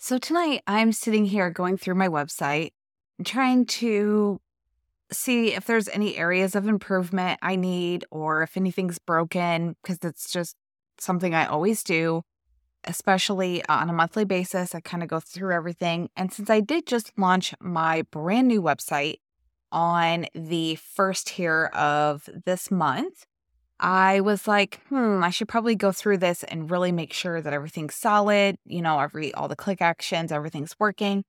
So tonight I'm sitting here going through my website trying to see if there's any areas of improvement I need or if anything's broken because it's just something I always do, especially on a monthly basis. I kind of go through everything. And since I did just launch my brand new website on the first here of this month, I was like, hmm, I should probably go through this and really make sure that everything's solid, you know, every all the click actions, everything's working.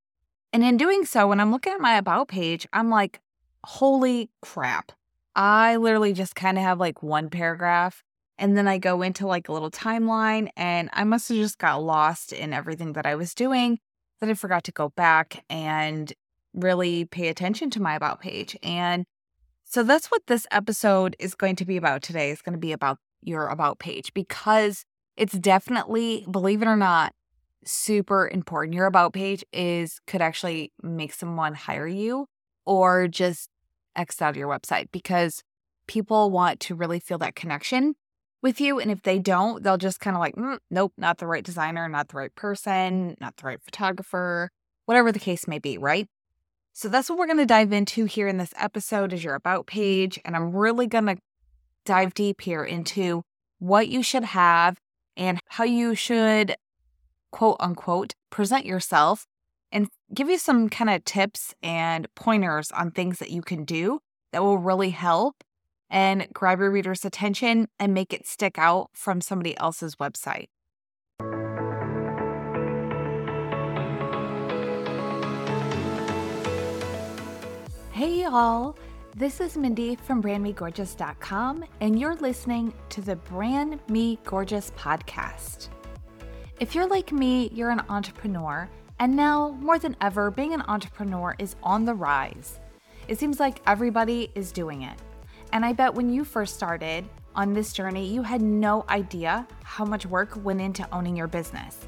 And in doing so, when I'm looking at my about page, I'm like, holy crap. I literally just kind of have like one paragraph and then I go into like a little timeline and I must have just got lost in everything that I was doing that I forgot to go back and really pay attention to my about page. And so that's what this episode is going to be about today. It's going to be about your about page because it's definitely, believe it or not, super important. Your about page is could actually make someone hire you or just X out your website because people want to really feel that connection with you. And if they don't, they'll just kind of like, mm, nope, not the right designer, not the right person, not the right photographer, whatever the case may be, right? So that's what we're going to dive into here in this episode is your about page and I'm really going to dive deep here into what you should have and how you should quote unquote present yourself and give you some kind of tips and pointers on things that you can do that will really help and grab your reader's attention and make it stick out from somebody else's website. Hey, y'all. This is Mindy from brandmegorgeous.com, and you're listening to the Brand Me Gorgeous podcast. If you're like me, you're an entrepreneur, and now more than ever, being an entrepreneur is on the rise. It seems like everybody is doing it. And I bet when you first started on this journey, you had no idea how much work went into owning your business.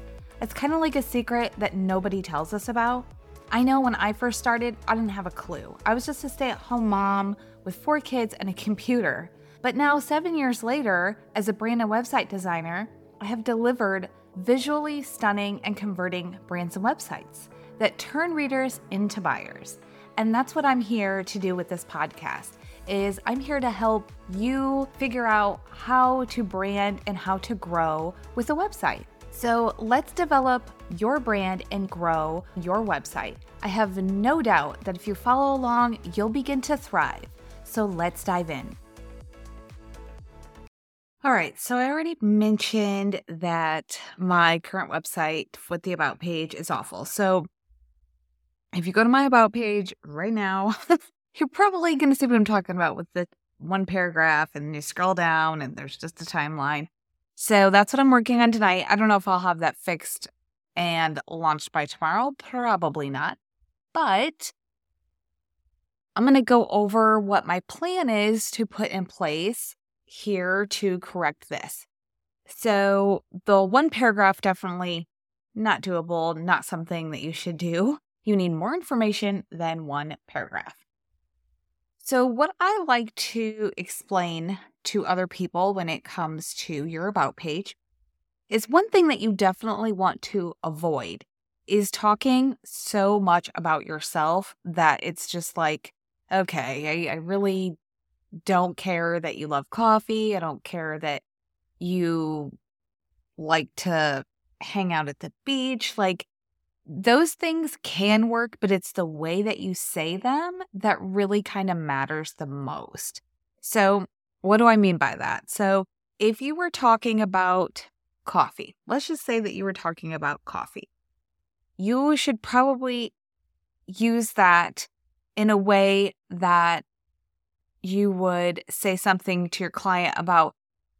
It's kind of like a secret that nobody tells us about I know when I first started, I didn't have a clue. I was just a stay at home mom with four kids and a computer. But now, seven years later, as a brand and website designer, I have delivered visually stunning and converting brands and websites that turn readers into buyers. And that's what I'm here to do with this podcast is I'm here to help you figure out how to brand and how to grow with a website. So let's develop your brand and grow your website. I have no doubt that if you follow along, you'll begin to thrive. So let's dive in. All right, so I already mentioned that my current website with the About page is awful. So if you go to my About page right now, you're probably going to see what I'm talking about with the one paragraph, and you scroll down, and there's just a timeline. So that's what I'm working on tonight. I don't know if I'll have that fixed and launched by tomorrow. Probably not. But I'm going to go over what my plan is to put in place here to correct this. So, the one paragraph definitely not doable, not something that you should do. You need more information than one paragraph. So, what I like to explain to other people when it comes to your About page is one thing that you definitely want to avoid is talking so much about yourself that it's just like, okay, I, I really don't care that you love coffee. I don't care that you like to hang out at the beach. Like, those things can work, but it's the way that you say them that really kind of matters the most. So, what do I mean by that? So, if you were talking about coffee, let's just say that you were talking about coffee, you should probably use that in a way that you would say something to your client about,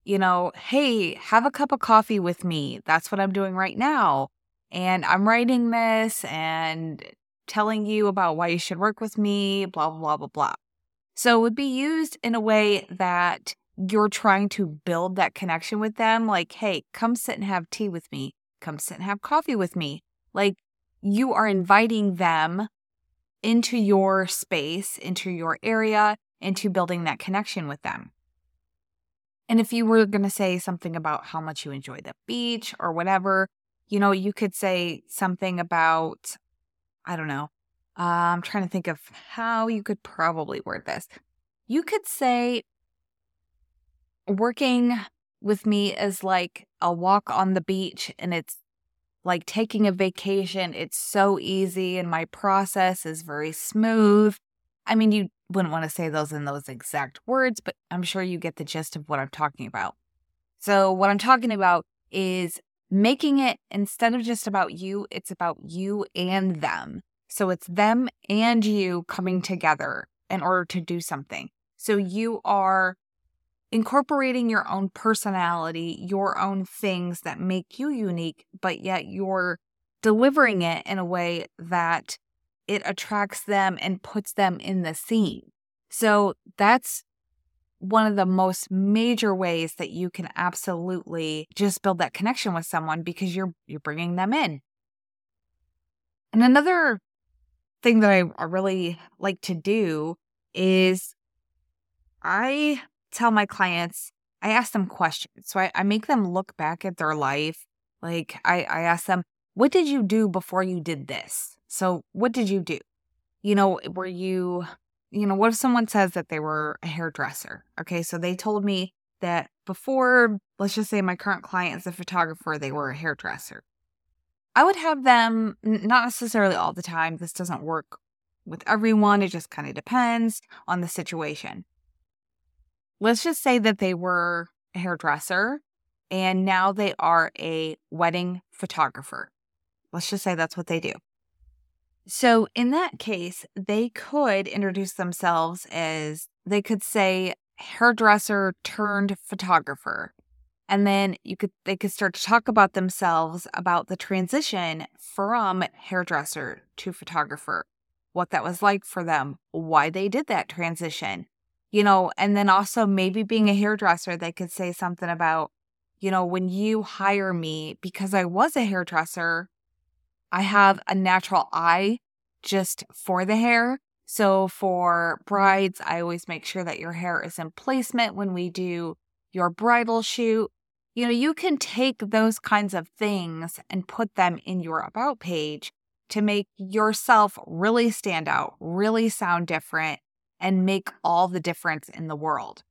you know, hey, have a cup of coffee with me. That's what I'm doing right now. And I'm writing this and telling you about why you should work with me, blah, blah, blah, blah. Blah. So it would be used in a way that you're trying to build that connection with them. Like, hey, come sit and have tea with me. Come sit and have coffee with me. Like, you are inviting them into your space, into your area, into building that connection with them. And if you were going to say something about how much you enjoy the beach or whatever, you know, you could say something about, I don't know, uh, I'm trying to think of how you could probably word this. You could say, working with me is like a walk on the beach and it's like taking a vacation. It's so easy and my process is very smooth. I mean, you wouldn't want to say those in those exact words, but I'm sure you get the gist of what I'm talking about. So, what I'm talking about is making it instead of just about you, it's about you and them. So, it's them and you coming together in order to do something. So, you are incorporating your own personality, your own things that make you unique, but yet you're delivering it in a way that it attracts them and puts them in the scene. So that's one of the most major ways that you can absolutely just build that connection with someone because you're you're bringing them in. And another thing that I, really like to do is I tell my clients, I ask them questions. So I, I make them look back at their life. Like I, I ask them, what did you do before you did this? So what did you do? You know, were you, you know, what if someone says that they were a hairdresser? Okay. So they told me that before, let's just say my current client is a photographer, they were a hairdresser. I would have them, not necessarily all the time. This doesn't work with everyone. It just kind of depends on the situation let's just say that they were a hairdresser and now they are a wedding photographer. Let's just say that's what they do. So, in that case, they could introduce themselves as they could say hairdresser turned photographer. And then you could they could start to talk about themselves about the transition from hairdresser to photographer, what that was like for them, why they did that transition, you know, and then also maybe being a hairdresser, they could say something about, you know, when you hire me, because I was a hairdresser, I have a natural eye just for the hair. So for brides, I always make sure that your hair is in placement when we do your bridal shoot. You know, you can take those kinds of things and put them in your about page to make yourself really stand out, really sound different, and make all the difference in the world.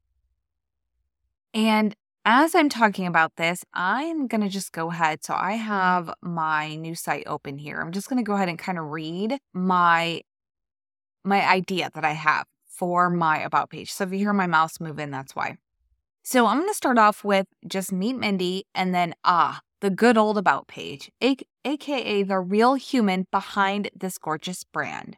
And as I'm talking about this, I'm going to just go ahead. So I have my new site open here. I'm just going to go ahead and kind of read my my idea that I have for my about page. So if you hear my mouse move in, that's why. So I'm going to start off with just meet Mindy and then ah, the good old about page, aka the real human behind this gorgeous brand.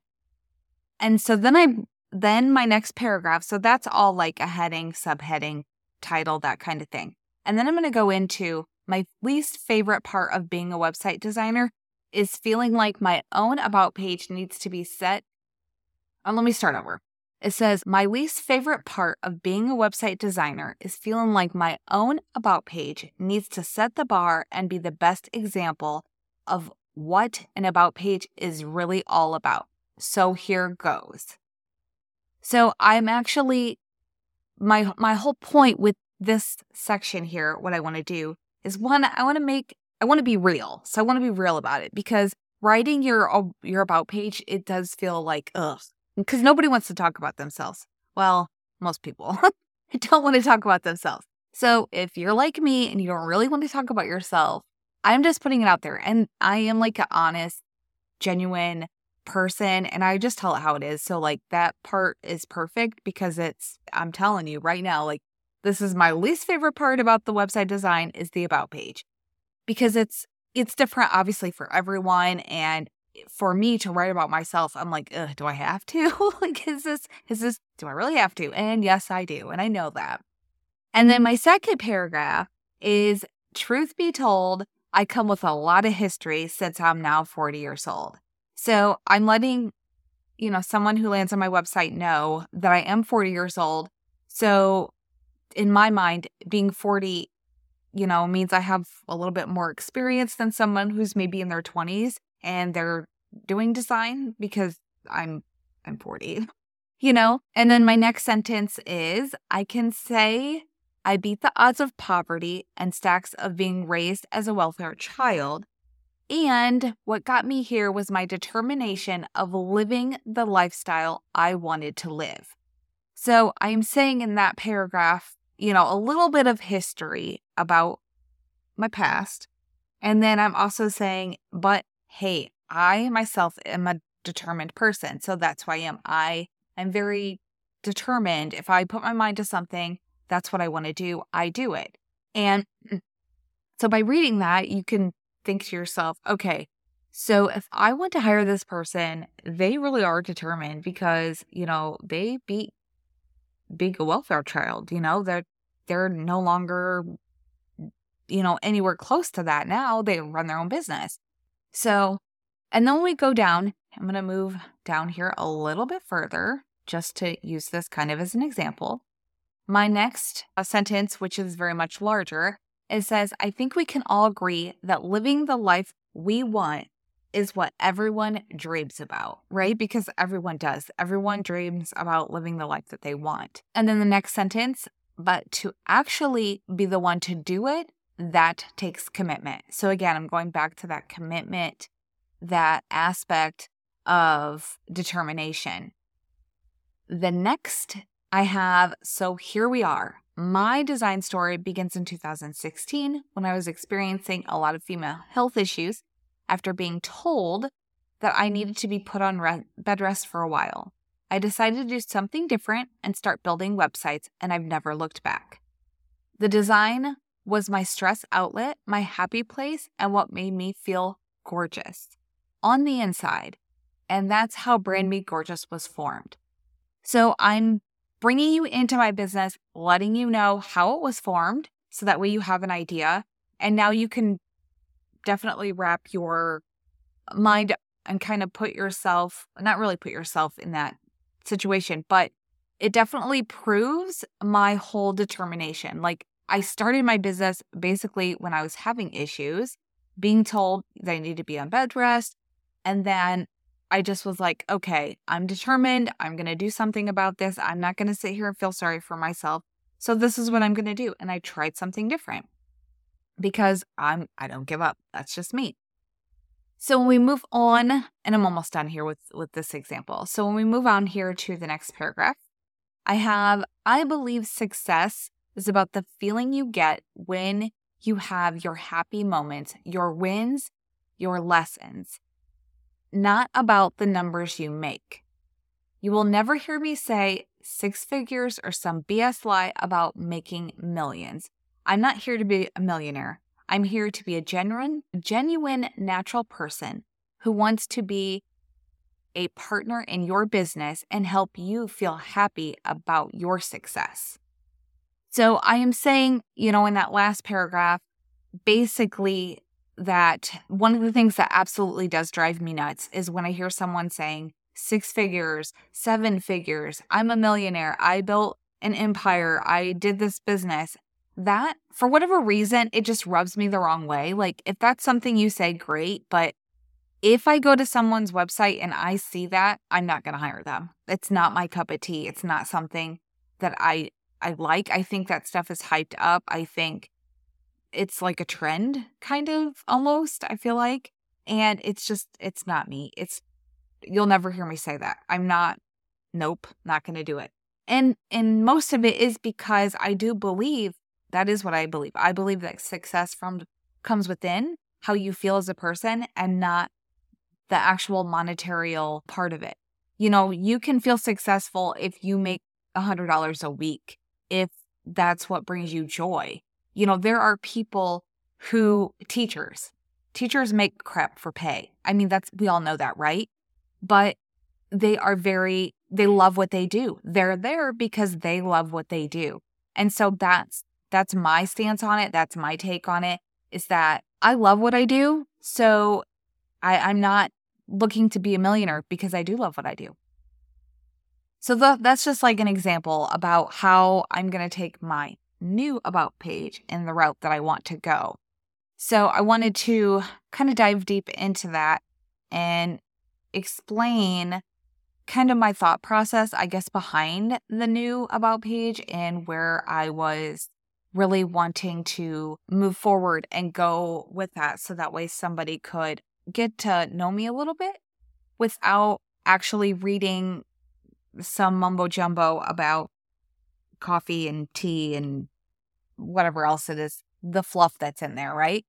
And so then I then my next paragraph. So that's all like a heading, subheading, title, that kind of thing. And then I'm going to go into my least favorite part of being a website designer is feeling like my own about page needs to be set. And uh, let me start over. It says, My least favorite part of being a website designer is feeling like my own about page needs to set the bar and be the best example of what an about page is really all about. So here goes. So I'm actually my my whole point with this section here, what I want to do is one, I want to make I want to be real. So I want to be real about it because writing your your about page, it does feel like ugh. Because nobody wants to talk about themselves. Well, most people don't want to talk about themselves. So if you're like me and you don't really want to talk about yourself, I'm just putting it out there. And I am like an honest, genuine, person and I just tell it how it is. So like that part is perfect because it's I'm telling you right now like this is my least favorite part about the website design is the about page. Because it's it's different obviously for everyone and for me to write about myself, I'm like, do I have to? like, is this, is this, do I really have to? And yes, I do. And I know that. And then my second paragraph is truth be told, I come with a lot of history since I'm now 40 years old. So I'm letting, you know, someone who lands on my website know that I am 40 years old. So in my mind, being 40, you know, means I have a little bit more experience than someone who's maybe in their 20s and they're doing design because I'm I'm 40. You know? And then my next sentence is I can say I beat the odds of poverty and stacks of being raised as a welfare child And what got me here was my determination of living the lifestyle I wanted to live. So I am saying in that paragraph, you know, a little bit of history about my past. And then I'm also saying, but hey, I myself am a determined person. So that's who I am. I am very determined. If I put my mind to something, that's what I want to do. I do it. And so by reading that, you can think to yourself, okay, so if I want to hire this person, they really are determined because, you know, they beat being a welfare child, you know, they're they're no longer you know anywhere close to that now. They run their own business. So, and then we go down, I'm going to move down here a little bit further just to use this kind of as an example. My next sentence, which is very much larger, it says, I think we can all agree that living the life we want is what everyone dreams about, right? Because everyone does. Everyone dreams about living the life that they want. And then the next sentence, but to actually be the one to do it, that takes commitment. So again, I'm going back to that commitment, that aspect of determination. The next I have, so here we are. My design story begins in 2016 when I was experiencing a lot of female health issues after being told that I needed to be put on re- bed rest for a while. I decided to do something different and start building websites, and I've never looked back. The design was my stress outlet, my happy place, and what made me feel gorgeous on the inside. And that's how Brand Me Gorgeous was formed. So I'm bringing you into my business, letting you know how it was formed so that way you have an idea. And now you can definitely wrap your mind and kind of put yourself, not really put yourself in that situation, but it definitely proves my whole determination. Like I started my business basically when I was having issues, being told that I need to be on bed rest. And then I just was like, okay, I'm determined. I'm going to do something about this. I'm not going to sit here and feel sorry for myself. So this is what I'm going to do. And I tried something different because I'm I don't give up. That's just me. So when we move on, and I'm almost done here with with this example. So when we move on here to the next paragraph, I have I believe success is about the feeling you get when you have your happy moments, your wins, your lessons not about the numbers you make. You will never hear me say six figures or some BS lie about making millions. I'm not here to be a millionaire. I'm here to be a genuine, genuine natural person who wants to be a partner in your business and help you feel happy about your success. So I am saying, you know, in that last paragraph, basically that one of the things that absolutely does drive me nuts is when I hear someone saying six figures, seven figures, I'm a millionaire, I built an empire, I did this business. That, for whatever reason, it just rubs me the wrong way. Like, if that's something you say, great. But if I go to someone's website and I see that, I'm not going to hire them. It's not my cup of tea. It's not something that I I like. I think that stuff is hyped up. I think it's like a trend kind of almost, I feel like. And it's just it's not me. It's you'll never hear me say that. I'm not nope, not going to do it. And and most of it is because I do believe that is what I believe. I believe that success from comes within how you feel as a person and not the actual monetary part of it. You know, you can feel successful if you make $100 a week, if that's what brings you joy. You know, there are people who, teachers, teachers make crap for pay. I mean, that's, we all know that, right? But they are very, they love what they do. They're there because they love what they do. And so that's, that's my stance on it. That's my take on it is that I love what I do. So I, I'm not looking to be a millionaire because I do love what I do. So the, that's just like an example about how I'm going to take my new about page in the route that I want to go. So I wanted to kind of dive deep into that and explain kind of my thought process, I guess, behind the new about page and where I was really wanting to move forward and go with that so that way somebody could get to know me a little bit without actually reading some mumbo jumbo about coffee and tea and whatever else it is, the fluff that's in there, right?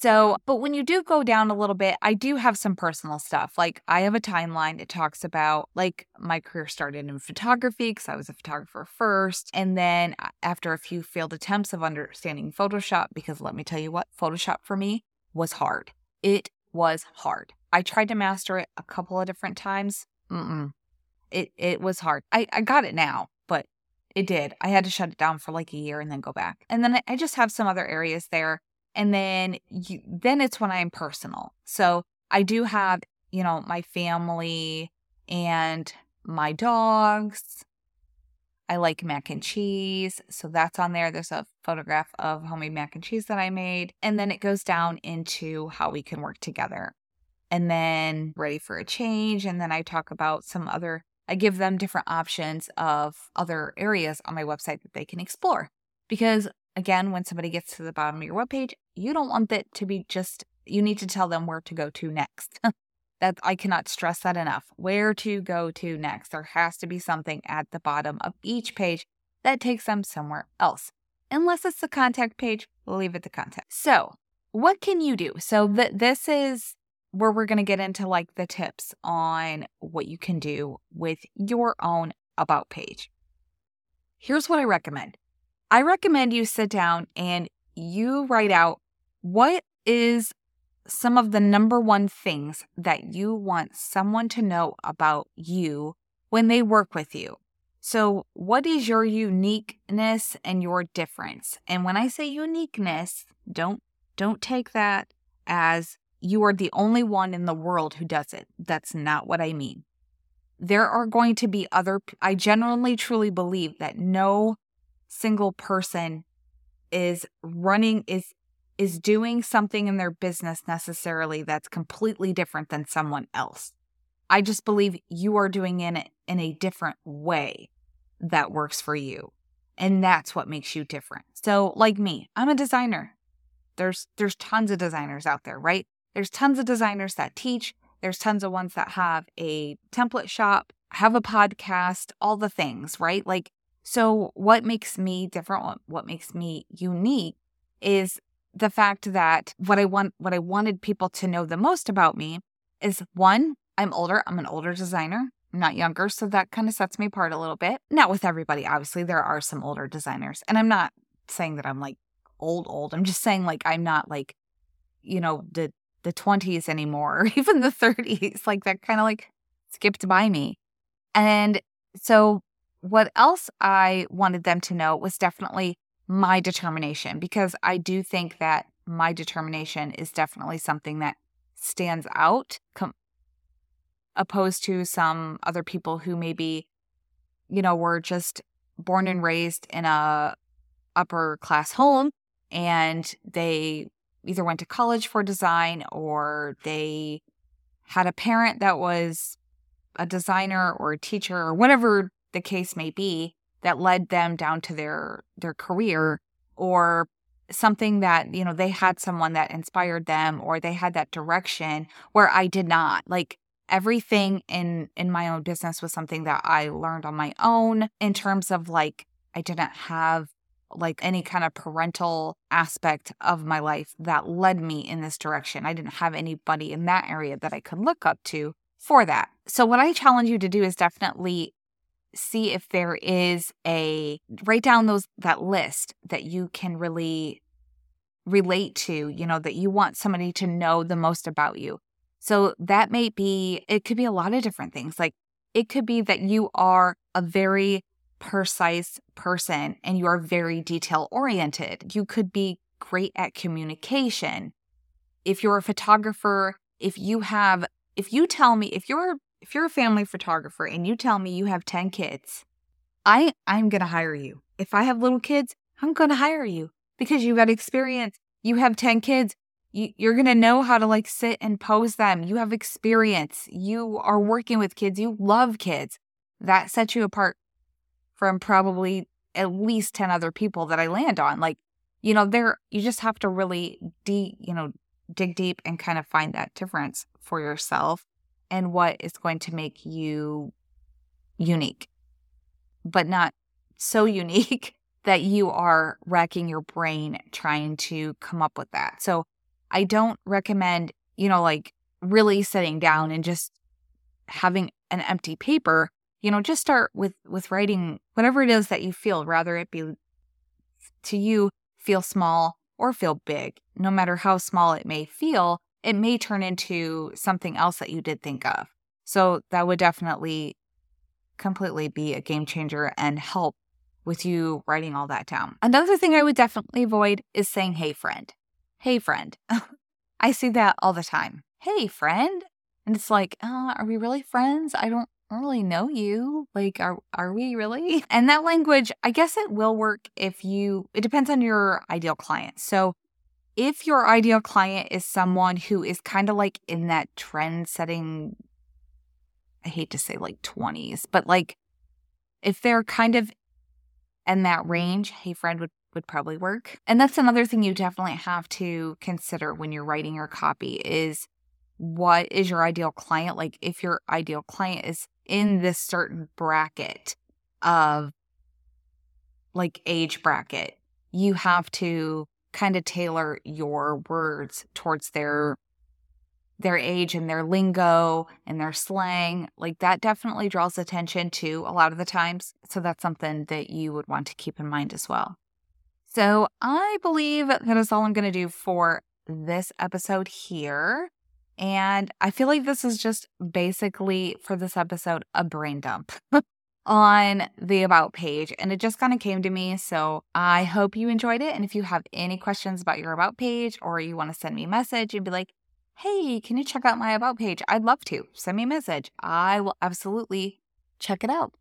So, but when you do go down a little bit, I do have some personal stuff. Like I have a timeline. It talks about like my career started in photography because I was a photographer first. And then after a few failed attempts of understanding Photoshop, because let me tell you what, Photoshop for me was hard. It was hard. I tried to master it a couple of different times. Mm-mm. It, it was hard. I, I got it now, but it did. I had to shut it down for like a year and then go back. And then I just have some other areas there and then you, then it's when I'm personal. So I do have, you know, my family and my dogs. I like mac and cheese. So that's on there. There's a photograph of homemade mac and cheese that I made. And then it goes down into how we can work together. And then ready for a change. And then I talk about some other, I give them different options of other areas on my website that they can explore. Because again, when somebody gets to the bottom of your webpage, you don't want that to be just, you need to tell them where to go to next. that I cannot stress that enough. Where to go to next. There has to be something at the bottom of each page that takes them somewhere else. Unless it's the contact page, leave it the contact. So, what can you do? So, th- this is where we're going to get into like the tips on what you can do with your own about page. Here's what I recommend I recommend you sit down and you write out what is some of the number one things that you want someone to know about you when they work with you. So, what is your uniqueness and your difference? And when I say uniqueness, don't don't take that as you are the only one in the world who does it. That's not what I mean. There are going to be other I genuinely truly believe that no single person is running is is doing something in their business necessarily that's completely different than someone else. I just believe you are doing it in a different way that works for you. And that's what makes you different. So like me, I'm a designer. There's there's tons of designers out there, right? There's tons of designers that teach, there's tons of ones that have a template shop, have a podcast, all the things, right? Like so, what makes me different, what makes me unique is the fact that what I want what I wanted people to know the most about me is one, I'm older, I'm an older designer. I'm not younger, so that kind of sets me apart a little bit. Not with everybody, obviously. There are some older designers. And I'm not saying that I'm like old old. I'm just saying like I'm not like you know, the the 20s anymore or even the 30s. Like that kind of like skipped by me. And so what else I wanted them to know was definitely my determination because I do think that my determination is definitely something that stands out com- opposed to some other people who maybe you know were just born and raised in a upper class home and they either went to college for design or they had a parent that was a designer or a teacher or whatever the case may be that led them down to their their career or something that you know they had someone that inspired them or they had that direction where I did not. Like everything in in my own business was something that I learned on my own in terms of like I didn't have like any kind of parental aspect of my life that led me in this direction. I didn't have anybody in that area that I could look up to for that. So what I challenge you to do is definitely see if there is a write down those that list that you can really relate to, you know, that you want somebody to know the most about you. So that may be it could be a lot of different things. Like it could be that you are a very precise person and you are very detail oriented. You could be great at communication. If you're a photographer, if you have if you tell me if you're if you're a family photographer and you tell me you have 10 kids, I I'm going to hire you. If I have little kids, I'm going to hire you because you've got experience. You have 10 kids. You, you're going to know how to like sit and pose them. You have experience. You are working with kids. You love kids. That sets you apart from probably at least 10 other people that I land on. Like, you know, there, you just have to really deep, you know, dig deep and kind of find that difference for yourself and what is going to make you unique, but not so unique that you are racking your brain trying to come up with that. So I don't recommend, you know, like really sitting down and just having an empty paper. You know, just start with with writing whatever it is that you feel, rather it be to you feel small or feel big. No matter how small it may feel, it may turn into something else that you did think of. So that would definitely completely be a game changer and help with you writing all that down. Another thing I would definitely avoid is saying, hey, friend. Hey, friend. I see that all the time. Hey, friend. And it's like, uh, are we really friends? I don't really know you. Like, are, are we really? And that language, I guess it will work if you, it depends on your ideal client. So if your ideal client is someone who is kind of like in that trend setting, I hate to say like 20s, but like if they're kind of in that range, hey friend would would probably work. And that's another thing you definitely have to consider when you're writing your copy is what is your ideal client? Like if your ideal client is in this certain bracket of like age bracket, you have to kind of tailor your words towards their their age and their lingo and their slang. Like that definitely draws attention to a lot of the times so that's something that you would want to keep in mind as well. So i believe that is all i'm going to do for this episode here and i feel like this is just basically for this episode a brain dump on the About page, and it just kind of came to me. So I hope you enjoyed it. And if you have any questions about your About page or you want to send me a message and be like, hey, can you check out my About page? I'd love to. Send me a message. I will absolutely check it out.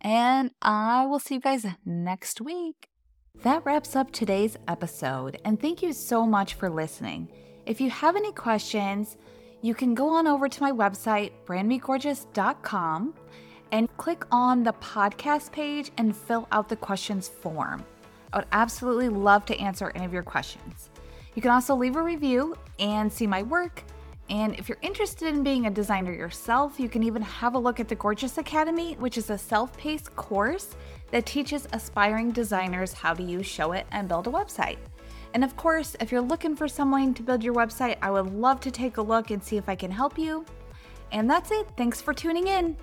And I will see you guys next week. That wraps up today's episode, and thank you so much for listening. If you have any questions, you can go on over to my website, brandmegorgeous.com and click on the podcast page and fill out the questions form. I would absolutely love to answer any of your questions. You can also leave a review and see my work. And if you're interested in being a designer yourself, you can even have a look at the Gorgeous Academy, which is a self paced course that teaches aspiring designers how to use Showit and build a website. And of course, if you're looking for someone to build your website, I would love to take a look and see if I can help you. And that's it. Thanks for tuning in.